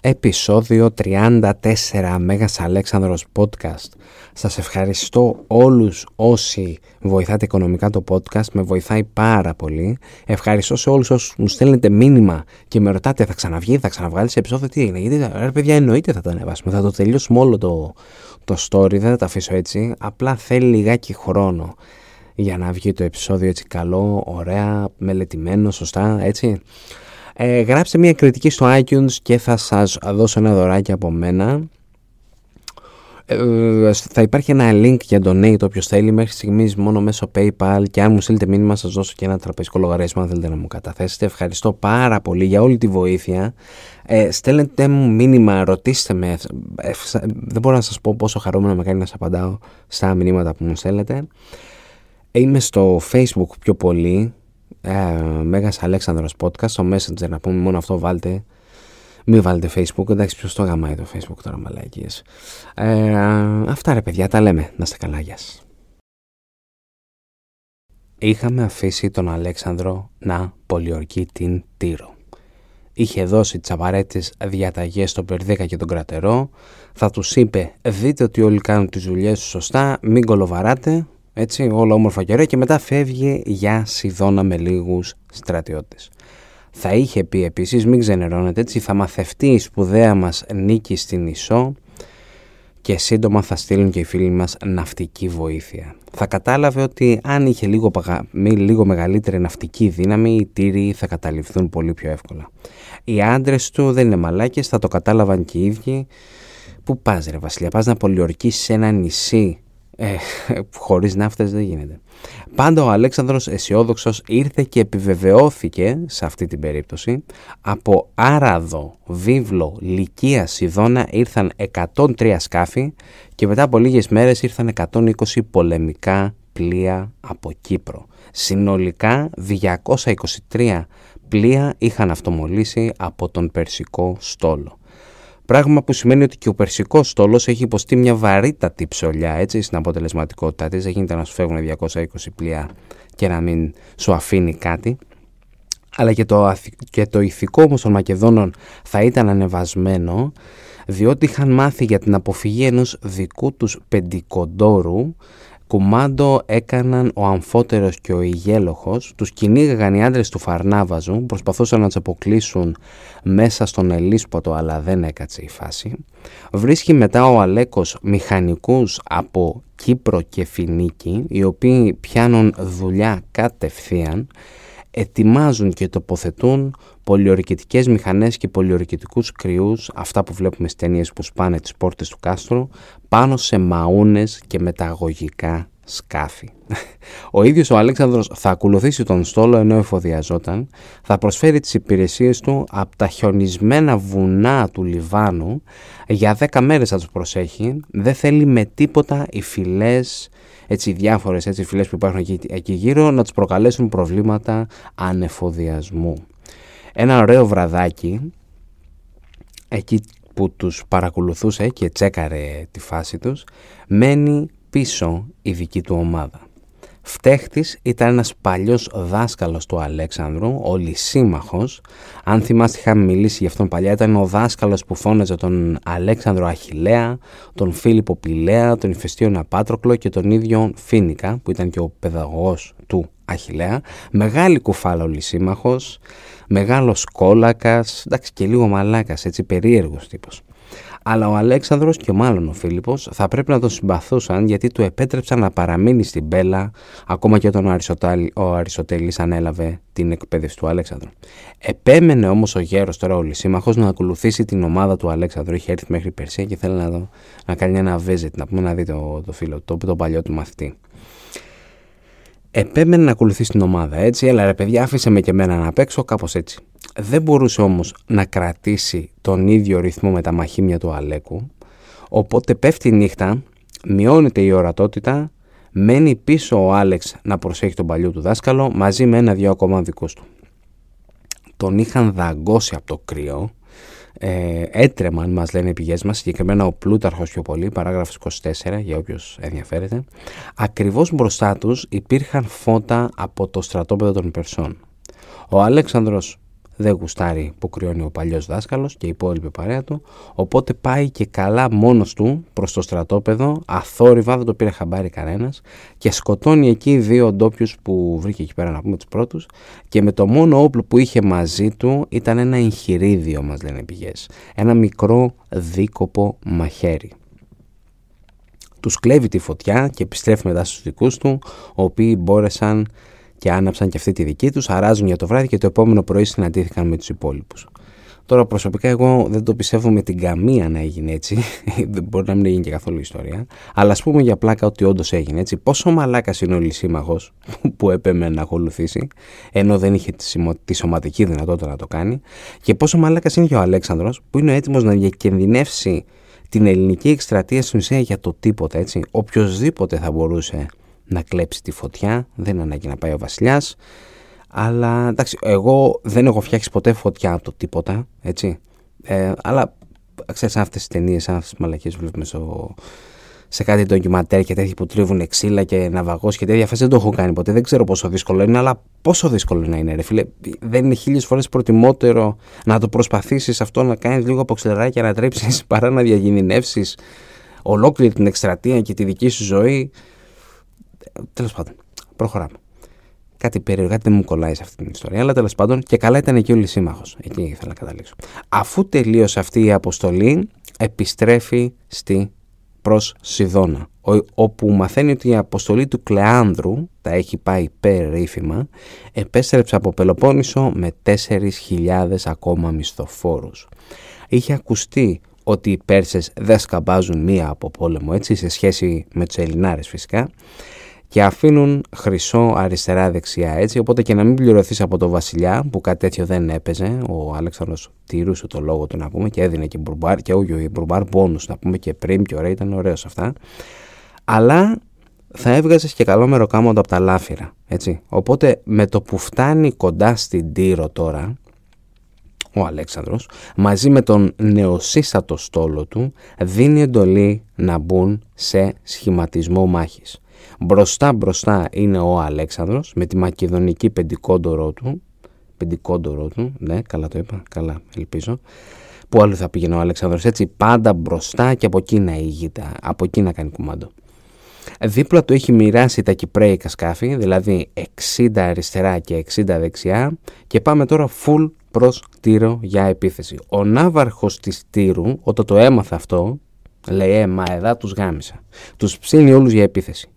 επεισόδιο 34 Μέγας Αλέξανδρος Podcast. Σας ευχαριστώ όλους όσοι βοηθάτε οικονομικά το podcast, με βοηθάει πάρα πολύ. Ευχαριστώ σε όλους όσους μου στέλνετε μήνυμα και με ρωτάτε θα ξαναβγεί, θα ξαναβγάλεις επεισόδιο, τι έγινε, γιατί ρε παιδιά εννοείται θα το ανεβάσουμε, θα το τελειώσουμε όλο το, το story, δεν θα το αφήσω έτσι, απλά θέλει λιγάκι χρόνο για να βγει το επεισόδιο έτσι καλό, ωραία, μελετημένο, σωστά, έτσι. Ε, γράψτε μια κριτική στο iTunes και θα σας δώσω ένα δωράκι από μένα. Ε, θα υπάρχει ένα link για donate όποιος θέλει μέχρι στιγμής μόνο μέσω PayPal και αν μου στείλετε μήνυμα σας δώσω και ένα τραπεζικό λογαριασμό αν θέλετε να μου καταθέσετε. Ευχαριστώ πάρα πολύ για όλη τη βοήθεια. Ε, στέλνετε μου μήνυμα, ρωτήστε με. Ε, δεν μπορώ να σας πω πόσο χαρούμενο με κάνει να σας απαντάω στα μηνύματα που μου στέλνετε. Είμαι στο Facebook πιο πολύ ε, Μέγας Αλέξανδρος Podcast στο Messenger να πούμε μόνο αυτό βάλτε. Μην βάλετε Facebook, εντάξει ποιος το γαμάει το Facebook τώρα μαλακίες. Ε, Αυτά ρε παιδιά, τα λέμε, να είστε καλά, γεια Είχαμε αφήσει τον Αλέξανδρο να πολιορκεί την Τύρο. Είχε δώσει τις απαραίτητες διαταγές στον Περδίκα και τον Κρατερό. Θα τους είπε: Δείτε ότι όλοι κάνουν τις δουλειές τους σωστά, μην κολοβαράτε έτσι, όλα όμορφα και ωραία και μετά φεύγει για Σιδώνα με λίγους στρατιώτες. Θα είχε πει επίσης μην ξενερώνετε έτσι θα μαθευτεί η σπουδαία μας νίκη στην Ισό και σύντομα θα στείλουν και οι φίλοι μας ναυτική βοήθεια. Θα κατάλαβε ότι αν είχε λίγο, λίγο μεγαλύτερη ναυτική δύναμη οι τύροι θα καταληφθούν πολύ πιο εύκολα. Οι άντρες του δεν είναι μαλάκες, θα το κατάλαβαν και οι ίδιοι. Πού πας ρε Βασιλιά, πας να πολιορκήσεις σε ένα νησί ε, χωρίς ναύτες δεν γίνεται. Πάντα ο Αλέξανδρος αισιόδοξος ήρθε και επιβεβαιώθηκε σε αυτή την περίπτωση. Από Άραδο, Βίβλο, Λυκία, Σιδώνα ήρθαν 103 σκάφη και μετά από λίγες μέρες ήρθαν 120 πολεμικά πλοία από Κύπρο. Συνολικά 223 πλοία είχαν αυτομολύσει από τον Περσικό στόλο. Πράγμα που σημαίνει ότι και ο περσικός στόλος έχει υποστεί μια βαρύτατη ψωλιά έτσι, στην αποτελεσματικότητά της. Δεν γίνεται να σου φεύγουν 220 πλοία και να μην σου αφήνει κάτι. Αλλά και το, και το ηθικό όμως των Μακεδόνων θα ήταν ανεβασμένο διότι είχαν μάθει για την αποφυγή ενός δικού τους πεντικοντόρου Κουμάντο έκαναν ο Αμφότερος και ο Ιγέλοχος, τους κυνήγαγαν οι άντρες του Φαρνάβαζου, προσπαθούσαν να τους αποκλείσουν μέσα στον Ελίσποτο αλλά δεν έκατσε η φάση. Βρίσκει μετά ο Αλέκος μηχανικούς από Κύπρο και Φινίκη, οι οποίοι πιάνουν δουλειά κατευθείαν, ετοιμάζουν και τοποθετούν πολιορκητικές μηχανές και πολιορκητικούς κρυούς, αυτά που βλέπουμε στις ταινίες που σπάνε τις πόρτες του κάστρου, πάνω σε μαούνες και μεταγωγικά σκάφη. Ο ίδιος ο Αλέξανδρος θα ακολουθήσει τον στόλο ενώ εφοδιαζόταν, θα προσφέρει τις υπηρεσίες του από τα χιονισμένα βουνά του Λιβάνου, για δέκα μέρες θα τους προσέχει, δεν θέλει με τίποτα οι φυλές, έτσι διάφορες έτσι, φυλές που υπάρχουν εκεί, εκεί γύρω να τους προκαλέσουν προβλήματα ανεφοδιασμού. Ένα ωραίο βραδάκι, εκεί που τους παρακολουθούσε και τσέκαρε τη φάση τους, μένει πίσω η δική του ομάδα. Φταίχτης ήταν ένας παλιός δάσκαλος του Αλέξανδρου, ο Λυσίμαχος. Αν θυμάστε είχαμε μιλήσει για αυτόν παλιά, ήταν ο δάσκαλος που φώναζε τον Αλέξανδρο Αχιλέα, τον Φίλιππο Πηλέα, τον Ηφαιστίον Απάτροκλο και τον ίδιο Φίνικα, που ήταν και ο παιδαγωγός του Αχιλέα. Μεγάλη κουφάλα ο Λυσίμαχος, μεγάλος κόλακας, εντάξει και λίγο μαλάκας, έτσι περίεργος τύπος. Αλλά ο Αλέξανδρος και μάλλον ο Φίλιππος θα πρέπει να τον συμπαθούσαν γιατί του επέτρεψαν να παραμείνει στην Πέλα ακόμα και όταν ο Αριστοτέλης ανέλαβε την εκπαίδευση του Αλέξανδρου. Επέμενε όμως ο γέρος τώρα ο Λυσίμαχος να ακολουθήσει την ομάδα του Αλέξανδρου. Είχε έρθει μέχρι Περσία και θέλει να, δω, να κάνει ένα visit, να πούμε να δει το, το φίλο, το, το παλιό του μαθητή. Επέμενε να ακολουθήσει την ομάδα έτσι, έλα ρε παιδιά άφησε με και εμένα να παίξω κάπως έτσι. Δεν μπορούσε όμως να κρατήσει τον ίδιο ρυθμό με τα μαχήμια του Αλέκου, οπότε πέφτει η νύχτα, μειώνεται η ορατότητα, μένει πίσω ο Άλεξ να προσέχει τον παλιό του δάσκαλο μαζί με ένα-δυο ακόμα δικούς του. Τον είχαν δαγκώσει από το κρύο, ε, έτρεμαν μας λένε οι πηγές μας, συγκεκριμένα ο Πλούταρχος πιο πολύ, παράγραφος 24 για όποιος ενδιαφέρεται. Ακριβώς μπροστά τους υπήρχαν φώτα από το στρατόπεδο των Περσών. Ο Αλέξανδρος δεν γουστάρει που κρυώνει ο παλιός δάσκαλος και η υπόλοιπη παρέα του, οπότε πάει και καλά μόνος του προς το στρατόπεδο, αθόρυβα, δεν το πήρε χαμπάρι κανένας. Και σκοτώνει εκεί δύο ντόπιους που βρήκε εκεί πέρα να πούμε τους πρώτους. Και με το μόνο όπλο που είχε μαζί του ήταν ένα εγχειρίδιο μας λένε πηγές, ένα μικρό δίκοπο μαχαίρι. Τους κλέβει τη φωτιά και επιστρέφει μετά στους δικούς του, οι οποίοι μπόρεσαν και άναψαν και αυτή τη δική τους, αράζουν για το βράδυ και το επόμενο πρωί συναντήθηκαν με τους υπόλοιπους. Τώρα προσωπικά εγώ δεν το πιστεύω με την καμία να έγινε έτσι, δεν μπορεί να μην έγινε και καθόλου ιστορία, αλλά ας πούμε για πλάκα ότι όντως έγινε έτσι. Πόσο μαλάκας είναι ο λυσίμαχος που έπεμε να ακολουθήσει, ενώ δεν είχε τη σωματική δυνατότητα να το κάνει, και πόσο μαλάκας είναι και ο Αλέξανδρος που είναι έτοιμος να διακινδυνεύσει την ελληνική εκστρατεία στην ουσία για το τίποτα έτσι. Οποιοδήποτε θα μπορούσε να κλέψει τη φωτιά, δεν είναι ανάγκη να πάει ο βασιλιάς. Αλλά εντάξει, εγώ δεν έχω φτιάξει ποτέ φωτιά από το τίποτα, έτσι. Ε, αλλά ξέρεις αυτές τις ταινίες, αυτές τις μαλακίες βλέπουμε στο, σε κάτι ντοκιματέρ και τέτοια που τρίβουν ξύλα και ναυαγός και τέτοια φάση δεν το έχω κάνει ποτέ. Δεν ξέρω πόσο δύσκολο είναι, αλλά πόσο δύσκολο να είναι, ρε φίλε. Δεν είναι χίλιες φορές προτιμότερο να το προσπαθήσεις αυτό να κάνεις λίγο από ξεράκια να τρέψεις παρά να διακινδυνεύσεις ολόκληρη την εκστρατεία και τη δική σου ζωή. Τέλος πάντων, προχωράμε. Κάτι περίεργο, κάτι δεν μου κολλάει σε αυτή την ιστορία, αλλά τέλος πάντων και καλά ήταν εκεί ο Λυσίμαχο. Εκεί ήθελα να καταλήξω. Αφού τελείωσε αυτή η αποστολή, επιστρέφει στη προς Σιδώνα, όπου μαθαίνει ότι η αποστολή του Κλεάνδρου τα έχει πάει περίφημα, επέστρεψε από Πελοπόννησο με 4.000 ακόμα μισθοφόρους. Είχε ακουστεί ότι οι Πέρσες δεν σκαμπάζουν μία από πόλεμο έτσι σε σχέση με τους Ελληνάρες φυσικά και αφήνουν χρυσό αριστερά-δεξιά έτσι. Οπότε και να μην πληρωθείς από το βασιλιά που κάτι τέτοιο δεν έπαιζε. Ο Αλέξανδρος τηρούσε το λόγο του να πούμε και έδινε και μπουρμπάρ και όχι μπουρμπάρ πόνους να πούμε και πριν και ωραία ήταν ωραίος αυτά. Αλλά θα έβγαζες και καλό μεροκάμοντο από τα λάφυρα. Έτσι. Οπότε με το που φτάνει κοντά στην Τύρο τώρα ο Αλέξανδρος μαζί με τον νεοσύστατο στόλο του δίνει εντολή να μπουν σε σχηματισμό μάχης. Μπροστά μπροστά είναι ο Αλέξανδρος με τη μακεδονική πεντικόντορό του. Πεντικόντορό του, ναι, καλά το είπα, καλά, ελπίζω. Πού άλλο θα πήγαινε ο Αλέξανδρος, έτσι, πάντα μπροστά και από εκεί να ηγείται, από εκεί να κάνει κουμάντο. Δίπλα του έχει μοιράσει τα κυπρέικα σκάφη, δηλαδή 60 αριστερά και 60 δεξιά και πάμε τώρα full προς Τύρο για επίθεση. Ο ναύαρχος της Τύρου, όταν το έμαθε αυτό, λέει «Ε, μα εδά τους γάμισα». Τους ψήνει όλους για επίθεση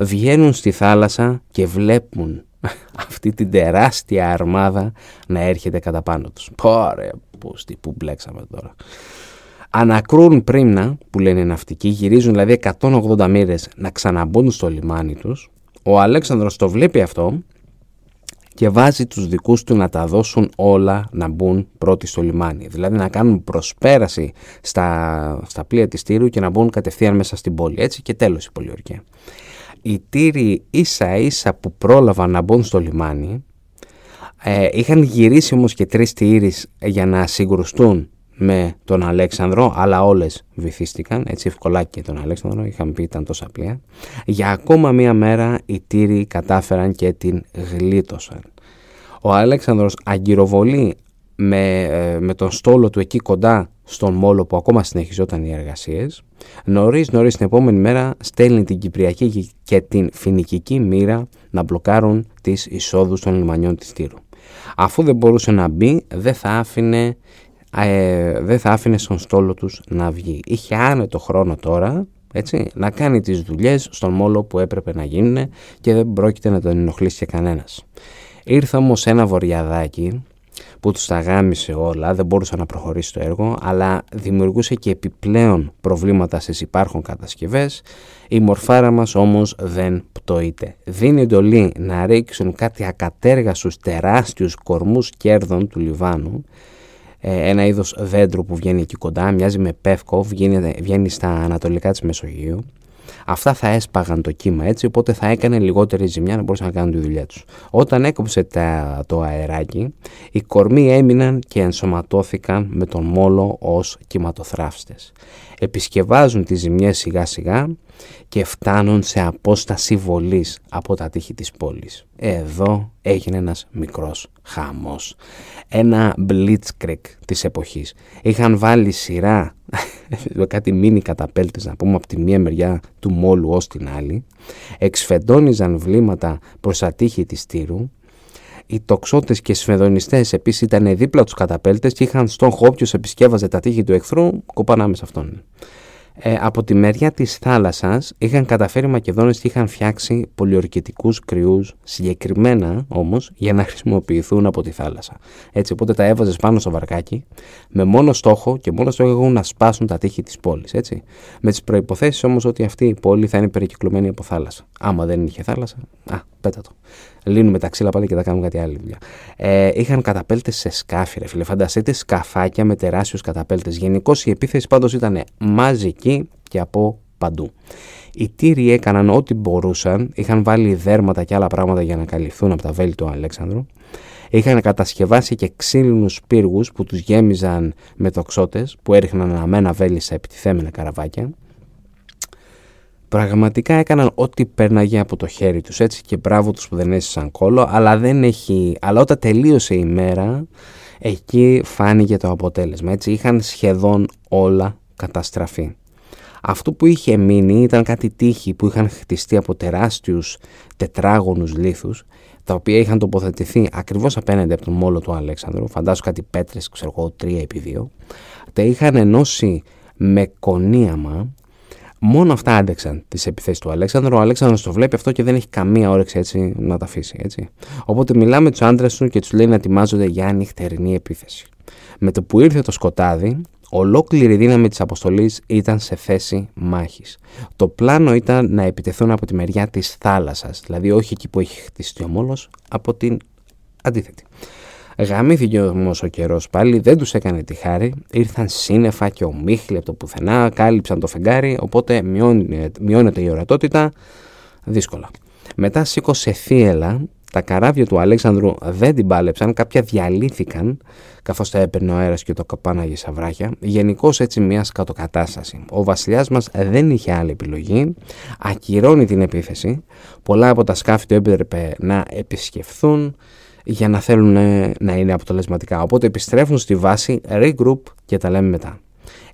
βγαίνουν στη θάλασσα και βλέπουν αυτή την τεράστια αρμάδα να έρχεται κατά πάνω τους. Πόρε, πώς, τι, που μπλέξαμε τώρα. Ανακρούν πρίμνα, που λένε οι ναυτικοί, γυρίζουν δηλαδή 180 μοίρες να ξαναμπούν στο λιμάνι τους. Ο Αλέξανδρος το βλέπει αυτό και βάζει τους δικούς του να τα δώσουν όλα να μπουν πρώτοι στο λιμάνι. Δηλαδή να κάνουν προσπέραση στα, στα πλοία της Τύρου και να μπουν κατευθείαν μέσα στην πόλη. Έτσι και τέλος η πολιορκία οι τύροι ίσα ίσα που πρόλαβαν να μπουν στο λιμάνι ε, είχαν γυρίσει όμως και τρεις τύρεις για να συγκρουστούν με τον Αλέξανδρο αλλά όλες βυθίστηκαν. Έτσι ευκολάκι και τον Αλέξανδρο είχαν πει ήταν τόσα πλοία. Για ακόμα μία μέρα οι τύροι κατάφεραν και την γλίτωσαν. Ο Αλέξανδρος αγκυροβολεί με, ε, με τον στόλο του εκεί κοντά στον Μόλο που ακόμα συνεχιζόταν οι εργασίες. Νωρίς νωρίς την επόμενη μέρα στέλνει την Κυπριακή και την Φινικική μοίρα να μπλοκάρουν τις εισόδους των λιμανιών της Τύρου. Αφού δεν μπορούσε να μπει δεν θα άφηνε, ε, δεν θα άφηνε στον στόλο τους να βγει. Είχε άνετο χρόνο τώρα έτσι, να κάνει τις δουλειές στον Μόλο που έπρεπε να γίνουν και δεν πρόκειται να τον ενοχλήσει κανένας. Ήρθε όμως ένα βοριαδάκι που τους τα γάμισε όλα, δεν μπορούσε να προχωρήσει το έργο, αλλά δημιουργούσε και επιπλέον προβλήματα στις υπάρχον κατασκευές. Η μορφάρα μας όμως δεν πτωείται. Δίνει εντολή να ρίξουν κάτι ακατέργαστους τεράστιους κορμούς κέρδων του Λιβάνου, ε, ένα είδος δέντρου που βγαίνει εκεί κοντά, μοιάζει με πεύκο, βγαίνει, βγαίνει στα ανατολικά της Μεσογείου Αυτά θα έσπαγαν το κύμα έτσι, οπότε θα έκανε λιγότερη ζημιά να μπορούσαν να κάνουν τη δουλειά τους. Όταν έκοψε τα, το αεράκι, οι κορμοί έμειναν και ενσωματώθηκαν με τον μόλο ως κυματοθράφστες. Επισκευάζουν τις ζημιές σιγά σιγά και φτάνουν σε απόσταση βολής από τα τείχη της πόλης. Εδώ έγινε ένας μικρός χαμός. Ένα blitzkrieg της εποχής. Είχαν βάλει σειρά κάτι μίνι καταπέλτες να πούμε από τη μία μεριά του μόλου ως την άλλη. Εξφεντώνιζαν βλήματα προς τα τείχη της τύρου οι τοξότες και σφεδονιστές επίσης ήταν δίπλα τους καταπέλτες και είχαν στον όποιο επισκέβαζε τα τείχη του εχθρού, κοπανάμε σε αυτόν. Ε, από τη μεριά της θάλασσας είχαν καταφέρει οι Μακεδόνες και είχαν φτιάξει πολιορκητικούς κρυούς συγκεκριμένα όμως για να χρησιμοποιηθούν από τη θάλασσα. Έτσι οπότε τα έβαζες πάνω στο βαρκάκι με μόνο στόχο και μόνο στόχο να σπάσουν τα τείχη της πόλης. Έτσι. Με τις προϋποθέσεις όμως ότι αυτή η πόλη θα είναι περικυκλωμένη από θάλασσα. Άμα δεν είχε θάλασσα, α, πέτα το. Λύνουμε τα ξύλα πάλι και θα κάνουμε κάτι άλλο δουλειά. Ε, είχαν καταπέλτες σε σκάφη, ρε φίλε. Φανταστείτε σκαφάκια με τεράστιους καταπέλτες. Γενικώς η επίθεση πάντως ήταν μαζική και από παντού. Οι Τύριοι έκαναν ό,τι μπορούσαν, είχαν βάλει δέρματα και άλλα πράγματα για να καλυφθούν από τα βέλη του Αλέξανδρου. Είχαν κατασκευάσει και ξύλινους πύργους που τους γέμιζαν με τοξότες που έριχναν αναμένα βέλη σε επιτιθέμενα καραβάκια. Πραγματικά έκαναν ό,τι πέρναγε από το χέρι τους έτσι και μπράβο τους που δεν έσυσαν κόλλο αλλά, δεν έχει, αλλά όταν τελείωσε η μέρα εκεί φάνηκε το αποτέλεσμα έτσι είχαν σχεδόν όλα καταστραφεί. Αυτό που είχε μείνει ήταν κάτι τείχη που είχαν χτιστεί από τεράστιους τετράγωνους λίθους τα οποία είχαν τοποθετηθεί ακριβώς απέναντι από τον μόλο του Αλέξανδρου φαντάσου κάτι πέτρες ξέρω εγώ 3 επί 2 τα είχαν ενώσει με κονίαμα Μόνο αυτά άντεξαν τις επιθέσεις του Αλέξανδρου. Ο Αλέξανδρος το βλέπει αυτό και δεν έχει καμία όρεξη έτσι να τα αφήσει. Έτσι. Οπότε μιλάμε τους άντρες του και τους λέει να ετοιμάζονται για νυχτερινή επίθεση. Με το που ήρθε το σκοτάδι, ολόκληρη η δύναμη της αποστολής ήταν σε θέση μάχης. Το πλάνο ήταν να επιτεθούν από τη μεριά της θάλασσας, δηλαδή όχι εκεί που έχει χτιστεί ο μόλος, από την αντίθετη. Γαμήθηκε όμω ο καιρός πάλι, δεν τους έκανε τη χάρη. Ήρθαν σύννεφα και ομίχλοι από το πουθενά, κάλυψαν το φεγγάρι, οπότε μειώνεται η ορατότητα δύσκολα. Μετά σήκωσε θύελα, τα καράβια του Αλέξανδρου δεν την πάλεψαν, κάποια διαλύθηκαν καθώς τα έπαιρνε ο αέρας και το καπάναγε σαν βράχια. Γενικώς έτσι μιας κατοκατάστασης. Ο βασιλιάς μας δεν είχε άλλη επιλογή, ακυρώνει την επίθεση. Πολλά από τα σκάφη του έπρεπε να επισκεφθούν για να θέλουν να είναι αποτελεσματικά. Οπότε επιστρέφουν στη βάση, regroup και τα λέμε μετά.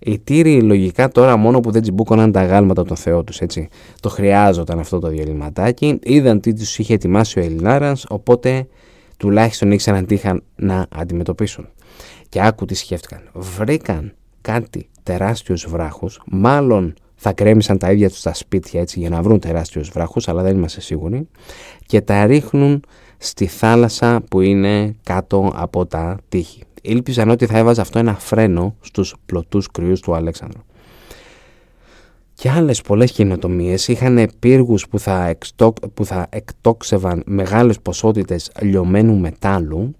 Οι τύροι λογικά τώρα μόνο που δεν τσιμπούκωναν τα γάλματα των θεών τους, έτσι. Το χρειάζονταν αυτό το διαλυματάκι, είδαν τι τους είχε ετοιμάσει ο Ελληνάρας, οπότε τουλάχιστον ήξεραν τι είχαν να αντιμετωπίσουν. Και άκου τι σκέφτηκαν. Βρήκαν κάτι τεράστιους βράχους, μάλλον θα κρέμισαν τα ίδια τους τα σπίτια έτσι για να βρουν τεράστιους βράχους, αλλά δεν είμαστε σίγουροι, και τα ρίχνουν στη θάλασσα που είναι κάτω από τα τείχη. Ήλπιζαν ότι θα έβαζε αυτό ένα φρένο στους πλωτούς κρυούς του Αλέξανδρου. Και άλλες πολλές κοινοτομίες είχαν πύργους που θα, που θα εκτόξευαν μεγάλες ποσότητες λιωμένου μετάλλου,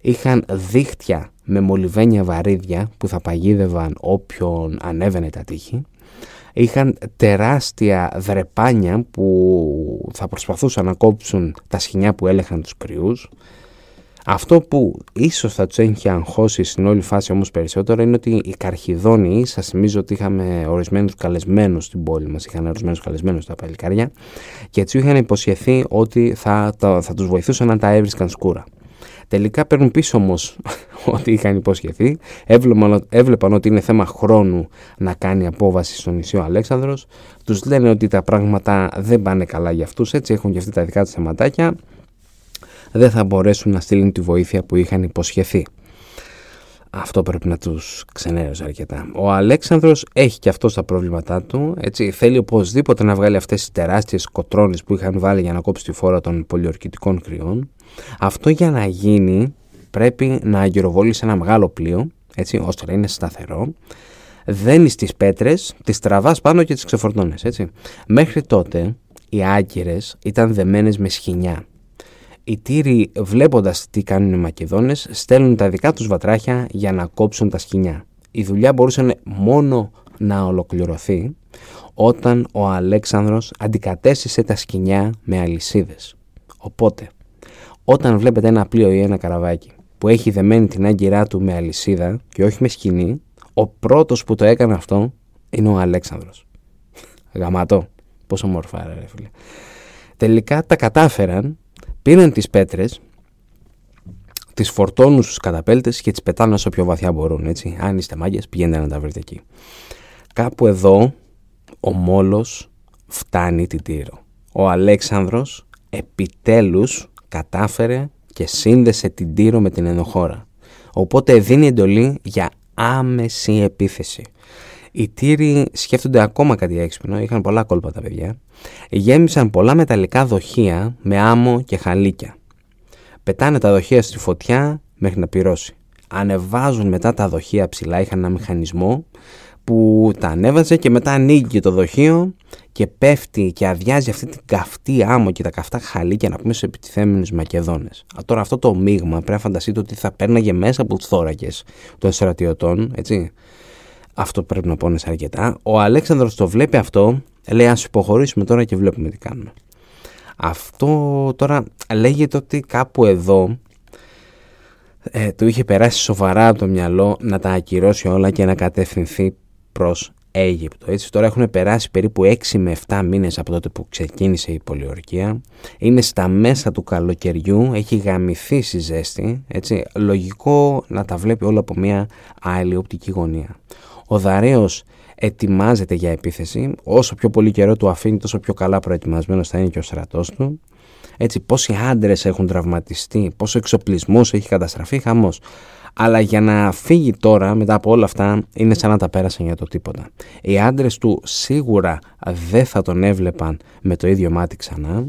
είχαν δίχτυα με μολυβένια βαρύδια που θα παγίδευαν όποιον ανέβαινε τα τείχη είχαν τεράστια δρεπάνια που θα προσπαθούσαν να κόψουν τα σχοινιά που έλεγχαν τους κρυούς. Αυτό που ίσως θα τους έχει αγχώσει στην όλη φάση όμως περισσότερο είναι ότι οι Καρχιδόνοι, σας θυμίζω ότι είχαμε ορισμένους καλεσμένους στην πόλη μας, είχαν ορισμένους καλεσμένους στα παλικάρια και έτσι είχαν υποσχεθεί ότι θα, θα, θα τους βοηθούσαν να τα έβρισκαν σκούρα. Τελικά παίρνουν πίσω όμως ό,τι είχαν υποσχεθεί. Έβλεπαν, έβλεπαν ότι είναι θέμα χρόνου να κάνει απόβαση στο νησί ο Αλέξανδρος. Τους λένε ότι τα πράγματα δεν πάνε καλά για αυτούς, έτσι έχουν και αυτοί τα δικά τους θεματάκια. Δεν θα μπορέσουν να στείλουν τη βοήθεια που είχαν υποσχεθεί. Αυτό πρέπει να τους ξενέρωσε αρκετά. Ο Αλέξανδρος έχει και αυτό τα προβλήματά του. Έτσι, θέλει οπωσδήποτε να βγάλει αυτές τις τεράστιες κοτρώνες που είχαν βάλει για να κόψει τη φόρα των πολιορκητικών κρυών. Αυτό για να γίνει πρέπει να αγκυροβολήσει ένα μεγάλο πλοίο, έτσι, ώστε να είναι σταθερό. Δένεις τις πέτρες, τις τραβάς πάνω και τις ξεφορτώνεις, έτσι. Μέχρι τότε οι άγκυρες ήταν δεμένες με σχοινιά. Οι τύροι βλέποντας τι κάνουν οι Μακεδόνες στέλνουν τα δικά τους βατράχια για να κόψουν τα σκηνιά. Η δουλειά μπορούσε μόνο να ολοκληρωθεί όταν ο Αλέξανδρος αντικατέστησε τα σκηνιά με αλυσίδες. Οπότε, όταν βλέπετε ένα πλοίο ή ένα καραβάκι που έχει δεμένη την άγκυρά του με αλυσίδα και όχι με σκηνή, ο πρώτος που το έκανε αυτό είναι ο Αλέξανδρος. Γαματό. Πόσο μορφά ρε φίλε. Τελικά τα κατάφεραν, πήραν τις πέτρες, τις φορτώνουν στους καταπέλτες και τις πετάνε όσο πιο βαθιά μπορούν. Έτσι. Αν είστε μάγκες πηγαίνετε να τα βρείτε εκεί. Κάπου εδώ ο Μόλος φτάνει την Τύρο. Ο Αλέξανδρος επιτέλους κατάφερε και σύνδεσε την Τύρο με την ενοχώρα. Οπότε δίνει εντολή για άμεση επίθεση. Οι Τύροι σκέφτονται ακόμα κάτι έξυπνο, είχαν πολλά κόλπα τα παιδιά. Γέμισαν πολλά μεταλλικά δοχεία με άμμο και χαλίκια. Πετάνε τα δοχεία στη φωτιά μέχρι να πυρώσει. Ανεβάζουν μετά τα δοχεία ψηλά, είχαν ένα μηχανισμό που τα ανέβαζε και μετά ανοίγει το δοχείο και πέφτει και αδειάζει αυτή την καυτή άμμο και τα καυτά χαλίκια να πούμε σε επιτιθέμενους Μακεδόνες. Α, τώρα αυτό το μείγμα πρέπει να φανταστείτε ότι θα παίρναγε μέσα από τους θώρακες των στρατιωτών, έτσι. Αυτό πρέπει να πω σε αρκετά. Ο Αλέξανδρος το βλέπει αυτό, λέει ας υποχωρήσουμε τώρα και βλέπουμε τι κάνουμε. Αυτό τώρα λέγεται ότι κάπου εδώ ε, του είχε περάσει σοβαρά από το μυαλό να τα ακυρώσει όλα και να κατευθυνθεί προς Αίγυπτο. Έτσι τώρα έχουν περάσει περίπου 6 με 7 μήνες από τότε που ξεκίνησε η πολιορκία. Είναι στα μέσα του καλοκαιριού, έχει γαμηθεί η ζέστη. Έτσι, λογικό να τα βλέπει όλα από μια άλλη οπτική γωνία. Ο Δαρέος ετοιμάζεται για επίθεση. Όσο πιο πολύ καιρό του αφήνει, τόσο πιο καλά προετοιμασμένος θα είναι και ο στρατός του. Έτσι, πόσοι άντρες έχουν τραυματιστεί, πόσο εξοπλισμός έχει καταστραφεί, χαμός. Αλλά για να φύγει τώρα μετά από όλα αυτά είναι σαν να τα πέρασαν για το τίποτα. Οι άντρες του σίγουρα δεν θα τον έβλεπαν με το ίδιο μάτι ξανά.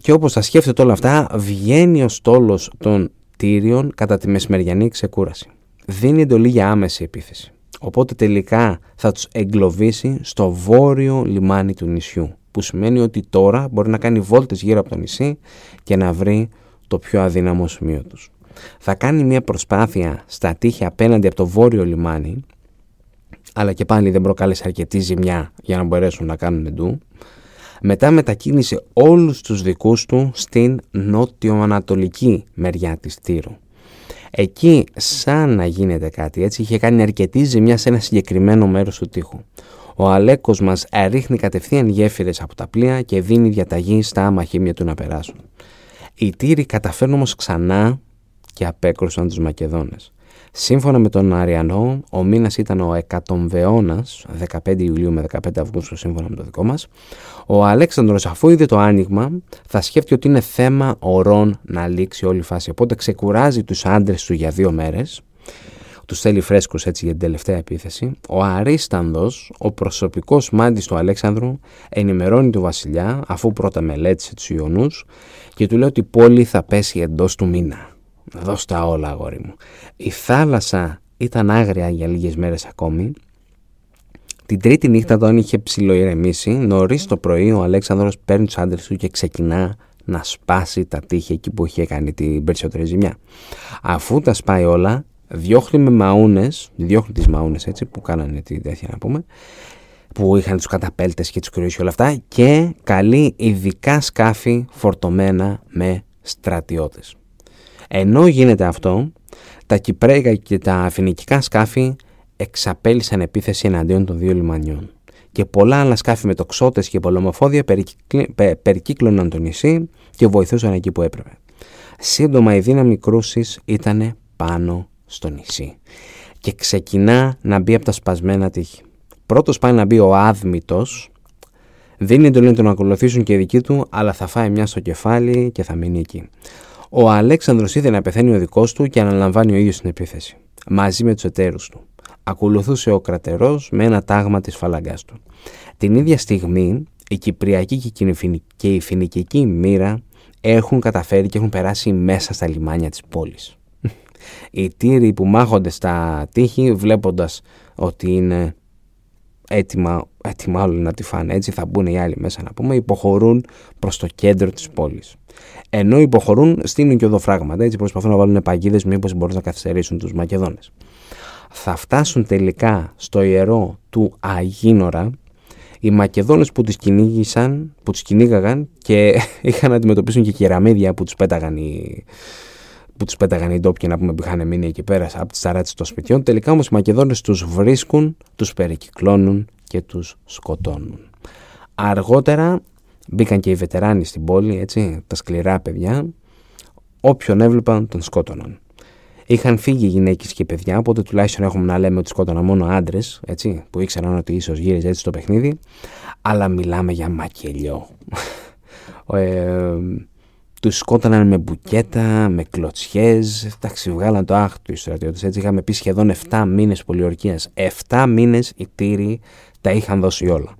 Και όπως τα σκέφτεται όλα αυτά, βγαίνει ο στόλος των τύριων κατά τη μεσημεριανή ξεκούραση. Δίνει εντολή για άμεση επίθεση. Οπότε τελικά θα τους εγκλωβίσει στο βόρειο λιμάνι του νησιού που σημαίνει ότι τώρα μπορεί να κάνει βόλτες γύρω από το νησί και να βρει το πιο αδύναμο σημείο τους. Θα κάνει μια προσπάθεια στα τείχη απέναντι από το βόρειο λιμάνι αλλά και πάλι δεν προκάλεσε αρκετή ζημιά για να μπορέσουν να κάνουν εντού. Μετά μετακίνησε όλους τους δικούς του στην νότιο-ανατολική μεριά της Τύρου. Εκεί σαν να γίνεται κάτι έτσι είχε κάνει αρκετή ζημιά σε ένα συγκεκριμένο μέρος του τείχου. Ο Αλέκος μας ρίχνει κατευθείαν γέφυρες από τα πλοία και δίνει διαταγή στα μαχήμια του να περάσουν. Οι Τύροι καταφέρνουν όμως ξανά και απέκρουσαν τους Μακεδόνες. Σύμφωνα με τον Αριανό, ο μήνας ήταν ο Εκατομβεώνας, 15 Ιουλίου με 15 Αυγούστου, σύμφωνα με το δικό μας. Ο Αλέξανδρος, αφού είδε το άνοιγμα, θα σκέφτεται ότι είναι θέμα ορών να λήξει όλη η φάση. Οπότε ξεκουράζει τους άντρες του για δύο μέρες, τους στέλνει φρέσκους έτσι για την τελευταία επίθεση. Ο Αρίστανδος, ο προσωπικός μάντης του Αλέξανδρου, ενημερώνει τον Βασιλιά, αφού πρώτα μελέτησε τους Ιωνούς, και του λέει ότι η πόλη θα πέσει εντός του μήνα. Δώσ' τα όλα, αγόρι μου. Η θάλασσα ήταν άγρια για λίγες μέρες ακόμη. Την τρίτη νύχτα, όταν είχε ψιλοειρεμήσει, νωρίς το πρωί ο Αλέξανδρος παίρνει τους άντρες του και ξεκινά να σπάσει τα τείχη εκεί που είχε κάνει την περισσότερη ζημιά. Αφού τα σπάει όλα, διώχνει με μαούνες, διώχνει τις μαούνες έτσι που κάνανε τη τέτοια να πούμε, που είχαν τους καταπέλτες και τους κρυού και όλα αυτά και καλεί ειδικά σκάφη φορτωμένα με στρατιώτες. Ενώ γίνεται αυτό, τα Κυπρέικα και τα Φινικικά σκάφη εξαπέλυσαν επίθεση εναντίον των δύο λιμανιών και πολλά άλλα σκάφη με τοξότες και πολεμοφόδια περικύκλωναν το νησί και βοηθούσαν εκεί που έπρεπε. Σύντομα η δύναμη κρούσης ήταν πάνω στο νησί και ξεκινά να μπει από τα σπασμένα τείχη. Πρώτος πάει να μπει ο Άδμητος, δίνει εντολή να τον ακολουθήσουν και οι δικοί του, αλλά θα φάει μια στο κεφάλι και θα μείνει εκεί. Ο Αλέξανδρος είδε να πεθαίνει ο δικός του και αναλαμβάνει ο ίδιος την επίθεση, μαζί με τους εταίρους του. Ακολουθούσε ο κρατερός με ένα τάγμα της φαλαγκάς του. Την ίδια στιγμή η Κυπριακή και η Φινικική μοίρα έχουν καταφέρει και έχουν περάσει μέσα στα λιμάνια της πόλης. Οι τύροι που μάχονται στα τείχη βλέποντας ότι είναι έτοιμα, έτοιμα όλοι να τη φάνε έτσι θα μπουν οι άλλοι μέσα να πούμε υποχωρούν προς το κέντρο της πόλης. Ενώ υποχωρούν, στείλουν και οδοφράγματα. Έτσι προσπαθούν να βάλουν παγίδες, μήπως μπορούν να καθυστερήσουν τους Μακεδόνες. θα φτάσουν τελικά στο ιερό του Αγίνορα οι Μακεδόνες που τις κυνήγησαν, που τις κυνήγαγαν και είχαν να αντιμετωπίσουν και κεραμίδια που τους πέταγαν οι, που τους πέταγαν οι ντόπιοι να πούμε που είχαν μείνει εκεί πέρα από τις ταράτες των σπιτιών. Τελικά όμως οι Μακεδόνες τους βρίσκουν, τους περικυκλώνουν και τους σκοτώνουν. Αργότερα μπήκαν και οι βετεράνοι στην πόλη, έτσι, τα σκληρά παιδιά. Όποιον έβλεπαν τον σκότωναν. Είχαν φύγει γυναίκες και παιδιά, οπότε τουλάχιστον έχουμε να λέμε ότι σκότωναν μόνο άντρες, που ήξεραν ότι ίσως γύριζε έτσι το παιχνίδι. Αλλά μιλάμε για μακελιό. ε, του σκότωναν με μπουκέτα, με κλωτσιές. Εντάξει, βγάλαν το άχ τους οι στρατιώτες. Έτσι είχαμε πει σχεδόν 7 μήνες πολιορκίας. 7 μήνες οι τύροι τα είχαν δώσει όλα.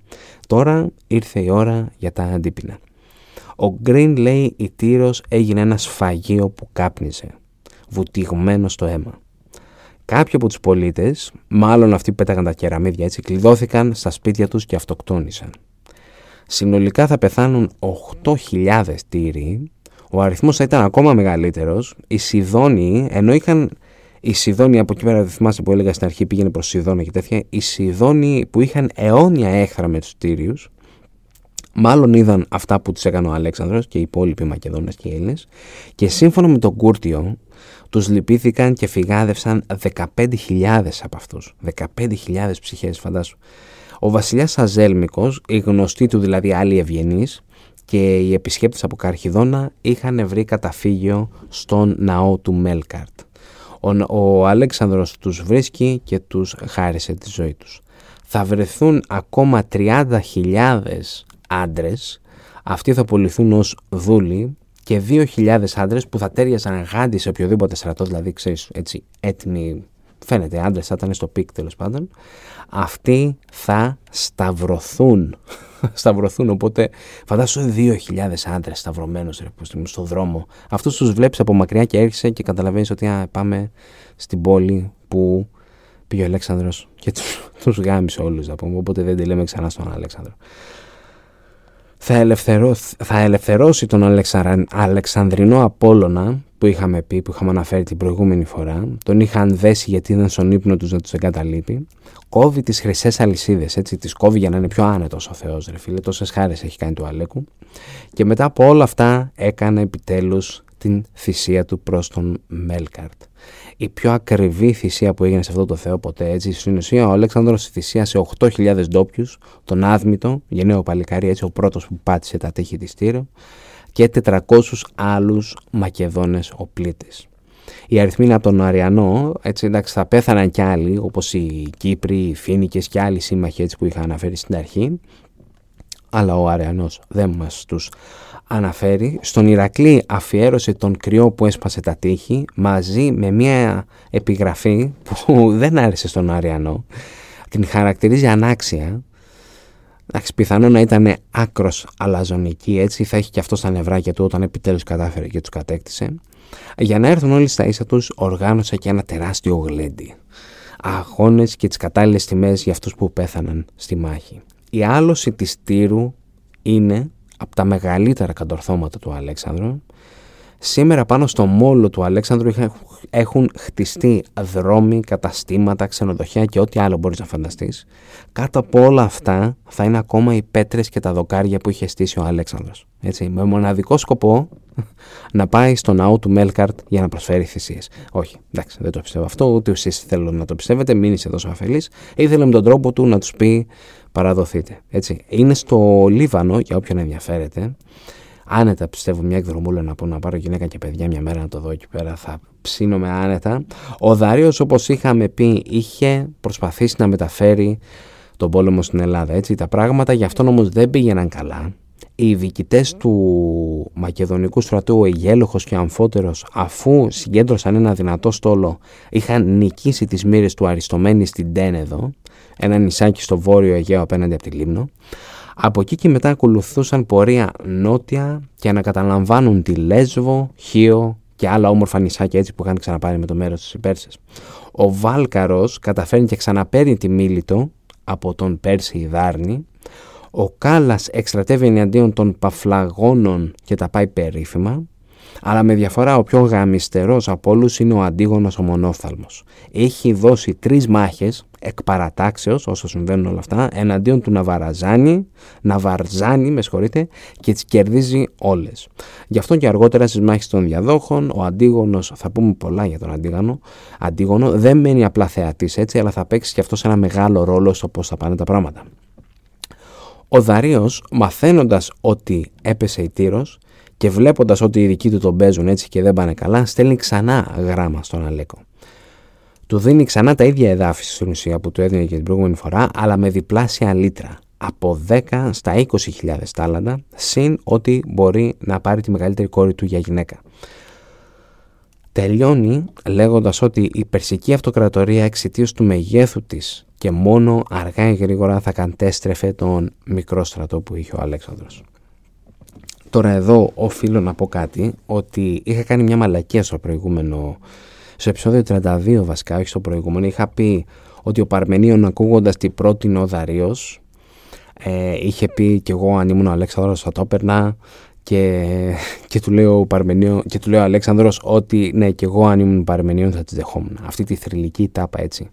Τώρα ήρθε η ώρα για τα αντίπεινα. Ο Γκριν λέει η Τύρος έγινε ένα σφαγείο που κάπνιζε βουτυγμένο στο αίμα. Κάποιοι από τους πολίτες, μάλλον αυτοί που πέταγαν τα κεραμίδια έτσι, κλειδώθηκαν στα σπίτια τους και αυτοκτόνησαν. Συνολικά θα πεθάνουν 8.000 τύροι, ο αριθμός θα ήταν ακόμα μεγαλύτερος. Οι Σιδόνιοι, ενώ είχαν οι Σιδόνιοι από εκεί πέρα δεν θυμάσαι που έλεγα στην αρχή πήγαινε προς Σιδόνια και τέτοια, οι Σιδόνιοι που είχαν αιώνια έχθρα με τους Τύριους, μάλλον είδαν αυτά που τους έκανε ο Αλέξανδρος και οι υπόλοιποι Μακεδόνες και οι Έλληνες και σύμφωνα με τον Κούρτιο τους λυπήθηκαν και φυγάδευσαν 15.000 από αυτούς. 15.000 ψυχές φαντάσου. Ο βασιλιάς Αζέλμικος, οι γνωστοί του δηλαδή άλλοι ευγενείς και οι επισκέπτες από Καρχιδόνα είχαν βρει καταφύγιο στον ναό του Μέλκαρτ. Ο, ο Αλέξανδρος τους βρίσκει και τους χάρισε τη ζωή τους. Θα βρεθούν ακόμα 30.000 άντρες, αυτοί θα πουληθούν ως δούλοι και 2.000 άντρες που θα τέριαζαν γάντι σε οποιοδήποτε στρατό, δηλαδή ξέρεις, έτσι, έτοιμοι. Φαίνεται, άντρες θα ήταν στο peak τέλος πάντων. Αυτοί θα σταυρωθούν. σταυρωθούν, οπότε φαντάσου 2.000 άντρες σταυρωμένους στον δρόμο. Αυτούς τους βλέπεις από μακριά και έρχεσαι και καταλαβαίνεις ότι α, πάμε στην πόλη που πήγε ο Αλέξανδρος και τους, γάμισε όλους να πούμε, οπότε δεν τη λέμε ξανά στον Αλέξανδρο θα, θα ελευθερώσει τον Αλεξανδρινό Απόλλωνα που είχαμε πει, που είχαμε αναφέρει την προηγούμενη φορά. Τον είχαν δέσει γιατί ήταν στον ύπνο τους να τους εγκαταλείπει. Κόβει τις χρυσές αλυσίδες, έτσι, τις κόβει για να είναι πιο άνετος ο Θεός, ρε φίλε. Τόσες χάρες έχει κάνει του Αλέκου. Και μετά από όλα αυτά έκανε επιτέλους την θυσία του προς τον Μέλκαρτ η πιο ακριβή θυσία που έγινε σε αυτό το Θεό ποτέ. Έτσι, στην ουσία ο Αλέξανδρος θυσίασε 8.000 ντόπιους, τον Άδμητο, γενναίο παλικάρι, έτσι ο πρώτος που πάτησε τα τείχη της Τύρο, και 400 άλλους Μακεδόνες οπλίτες. Οι αριθμοί είναι από τον Αριανό, έτσι εντάξει θα πέθαναν κι άλλοι, όπως οι Κύπροι, οι Φίνικες και άλλοι σύμμαχοι έτσι, που είχα αναφέρει στην αρχή, αλλά ο Αριανός δεν μας τους αναφέρει στον Ηρακλή αφιέρωσε τον κρυό που έσπασε τα τείχη μαζί με μια επιγραφή που δεν άρεσε στον Αριανό την χαρακτηρίζει ανάξια Εντάξει, πιθανό να ήταν άκρος αλαζονική, έτσι θα έχει και αυτό στα νευράκια του όταν επιτέλους κατάφερε και τους κατέκτησε. Για να έρθουν όλοι στα ίσα τους, οργάνωσε και ένα τεράστιο γλέντι. Αγώνες και τις κατάλληλες τιμές για αυτούς που πέθαναν στη μάχη. Η άλωση της Τύρου είναι από τα μεγαλύτερα κατορθώματα του Αλέξανδρου. Σήμερα πάνω στο μόλο του Αλέξανδρου έχουν χτιστεί δρόμοι, καταστήματα, ξενοδοχεία και ό,τι άλλο μπορείς να φανταστείς. Κάτω από όλα αυτά θα είναι ακόμα οι πέτρες και τα δοκάρια που είχε στήσει ο Αλέξανδρος. Έτσι, με μοναδικό σκοπό να πάει στο ναό του Μέλκαρτ για να προσφέρει θυσίες. Όχι, εντάξει, δεν το πιστεύω αυτό, ούτε εσείς θέλω να το πιστεύετε, μην είσαι τόσο αφελής. Ήθελε με τον τρόπο του να τους πει παραδοθείτε. Έτσι. Είναι στο Λίβανο, για όποιον ενδιαφέρεται. Άνετα πιστεύω μια εκδρομούλα να πω να πάρω γυναίκα και παιδιά μια μέρα να το δω εκεί πέρα. Θα ψήνομαι άνετα. Ο Δάριο, όπως είχαμε πει, είχε προσπαθήσει να μεταφέρει τον πόλεμο στην Ελλάδα. Έτσι. Τα πράγματα γι' αυτόν όμως δεν πήγαιναν καλά οι διοικητές του Μακεδονικού στρατού, ο Αιγέλοχος και ο Αμφότερος, αφού συγκέντρωσαν ένα δυνατό στόλο, είχαν νικήσει τις μοίρες του Αριστομένη στην Τένεδο, ένα νησάκι στο βόρειο Αιγαίο απέναντι από τη Λίμνο. Από εκεί και μετά ακολουθούσαν πορεία νότια και ανακαταλαμβάνουν τη Λέσβο, Χίο και άλλα όμορφα νησάκια έτσι που είχαν ξαναπάρει με το μέρος της Πέρσες. Ο Βάλκαρος καταφέρνει και ξαναπαίρνει τη Μίλητο από τον Πέρση Ιδάρνη ο Κάλλας εκστρατεύει εναντίον των Παφλαγόνων και τα πάει περίφημα. Αλλά με διαφορά ο πιο γαμιστερός από όλους είναι ο Αντίγονος ο Μονόφθαλμος. Έχει δώσει τρεις μάχες εκ παρατάξεως, όσο συμβαίνουν όλα αυτά, εναντίον του Ναβαραζάνη, Ναβαρζάνη, με συγχωρείτε, και τις κερδίζει όλες. Γι' αυτό και αργότερα στις μάχες των διαδόχων, ο Αντίγονος, θα πούμε πολλά για τον Αντίγονο, Αντίγονο δεν μένει απλά θεατής έτσι, αλλά θα παίξει και αυτό ένα μεγάλο ρόλο στο πώς θα πάνε τα πράγματα. Ο Δαρίος, μαθαίνοντας ότι έπεσε η Τύρος και βλέποντας ότι οι δικοί του τον παίζουν έτσι και δεν πάνε καλά, στέλνει ξανά γράμμα στον Αλέκο. Του δίνει ξανά τα ίδια εδάφη στην ουσία που του έδινε και την προηγούμενη φορά, αλλά με διπλάσια λίτρα. Από 10 στα 20.000 τάλαντα, συν ότι μπορεί να πάρει τη μεγαλύτερη κόρη του για γυναίκα. Τελειώνει λέγοντας ότι η Περσική Αυτοκρατορία εξαιτίας του μεγέθου της και μόνο αργά ή γρήγορα θα καντέστρεφε τον μικρό στρατό που είχε ο Αλέξανδρος. Τώρα εδώ οφείλω να πω κάτι ότι είχα κάνει μια μαλακία στο προηγούμενο στο επεισόδιο 32 βασικά, όχι στο προηγούμενο, είχα πει ότι ο Παρμενίων ακούγοντας την πρώτη ο Δαρίος ε, είχε πει κι εγώ αν ήμουν ο Αλέξανδρος θα το έπαιρνα και, και, του λέει ο Παρμενίο, και του λέει ο Αλέξανδρος ότι ναι και εγώ αν ήμουν Παρμενίων θα τις δεχόμουν. Αυτή τη θρηλυκή τάπα έτσι.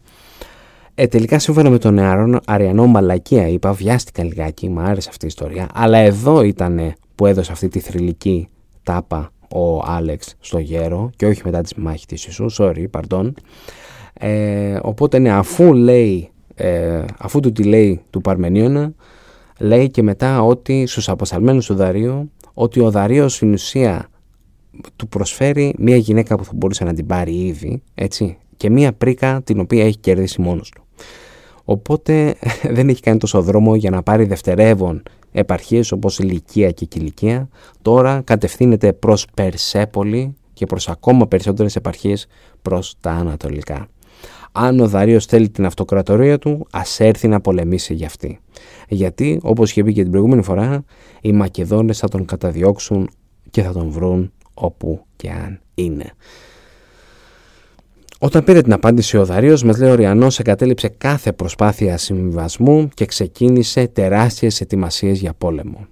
Ε, τελικά σύμφωνα με τον Αριανό Μαλακία είπα, βιάστηκα λιγάκι, μου άρεσε αυτή η ιστορία, αλλά εδώ ήταν που έδωσε αυτή τη θρηλυκή τάπα ο Άλεξ στο γέρο και όχι μετά τη μάχη της Ισού, sorry, pardon. Ε, οπότε ναι, αφού λέει, ε, αφού του τη λέει του Παρμενίωνα, λέει και μετά ότι στους αποσταλμένους του Δαρίου, ότι ο Δαρίος στην ουσία του προσφέρει μια γυναίκα που θα μπορούσε να την πάρει ήδη, έτσι, και μια πρίκα την οποία έχει κερδίσει μόνος του. Οπότε δεν έχει κάνει τόσο δρόμο για να πάρει δευτερεύον επαρχίες όπως Λυκία και Κιλικία. Τώρα κατευθύνεται προς Περσέπολη και προς ακόμα περισσότερες επαρχίες προς τα Ανατολικά. Αν ο Δαρίος θέλει την αυτοκρατορία του, ας έρθει να πολεμήσει για αυτή. Γιατί, όπως είχε πει και την προηγούμενη φορά, οι Μακεδόνες θα τον καταδιώξουν και θα τον βρουν όπου και αν είναι. Όταν πήρε την απάντηση ο Δαρίος, μας λέει ο Ριανός εγκατέλειψε κάθε προσπάθεια συμβιβασμού και ξεκίνησε τεράστιες ετοιμασίες για πόλεμο.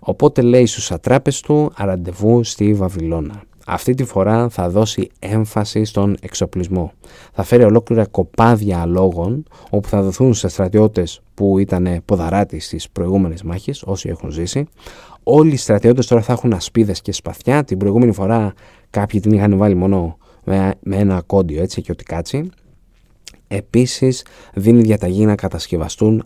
Οπότε λέει στους ατράπες του αραντεβού στη Βαβυλώνα. Αυτή τη φορά θα δώσει έμφαση στον εξοπλισμό. Θα φέρει ολόκληρα κοπάδια αλόγων όπου θα δοθούν σε στρατιώτες που ήταν ποδαράτοι στις προηγούμενες μάχες, όσοι έχουν ζήσει. Όλοι οι στρατιώτες τώρα θα έχουν ασπίδες και σπαθιά. Την προηγούμενη φορά κάποιοι την είχαν βάλει μόνο με, ένα κόντιο έτσι και ότι κάτσι. Επίσης δίνει διαταγή να κατασκευαστούν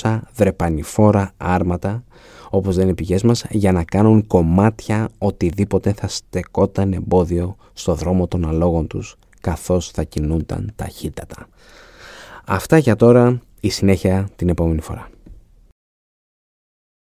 200 δρεπανηφόρα άρματα όπως δεν είναι πηγές μας για να κάνουν κομμάτια οτιδήποτε θα στεκόταν εμπόδιο στο δρόμο των αλόγων τους καθώς θα κινούνταν ταχύτατα. Αυτά για τώρα η συνέχεια την επόμενη φορά.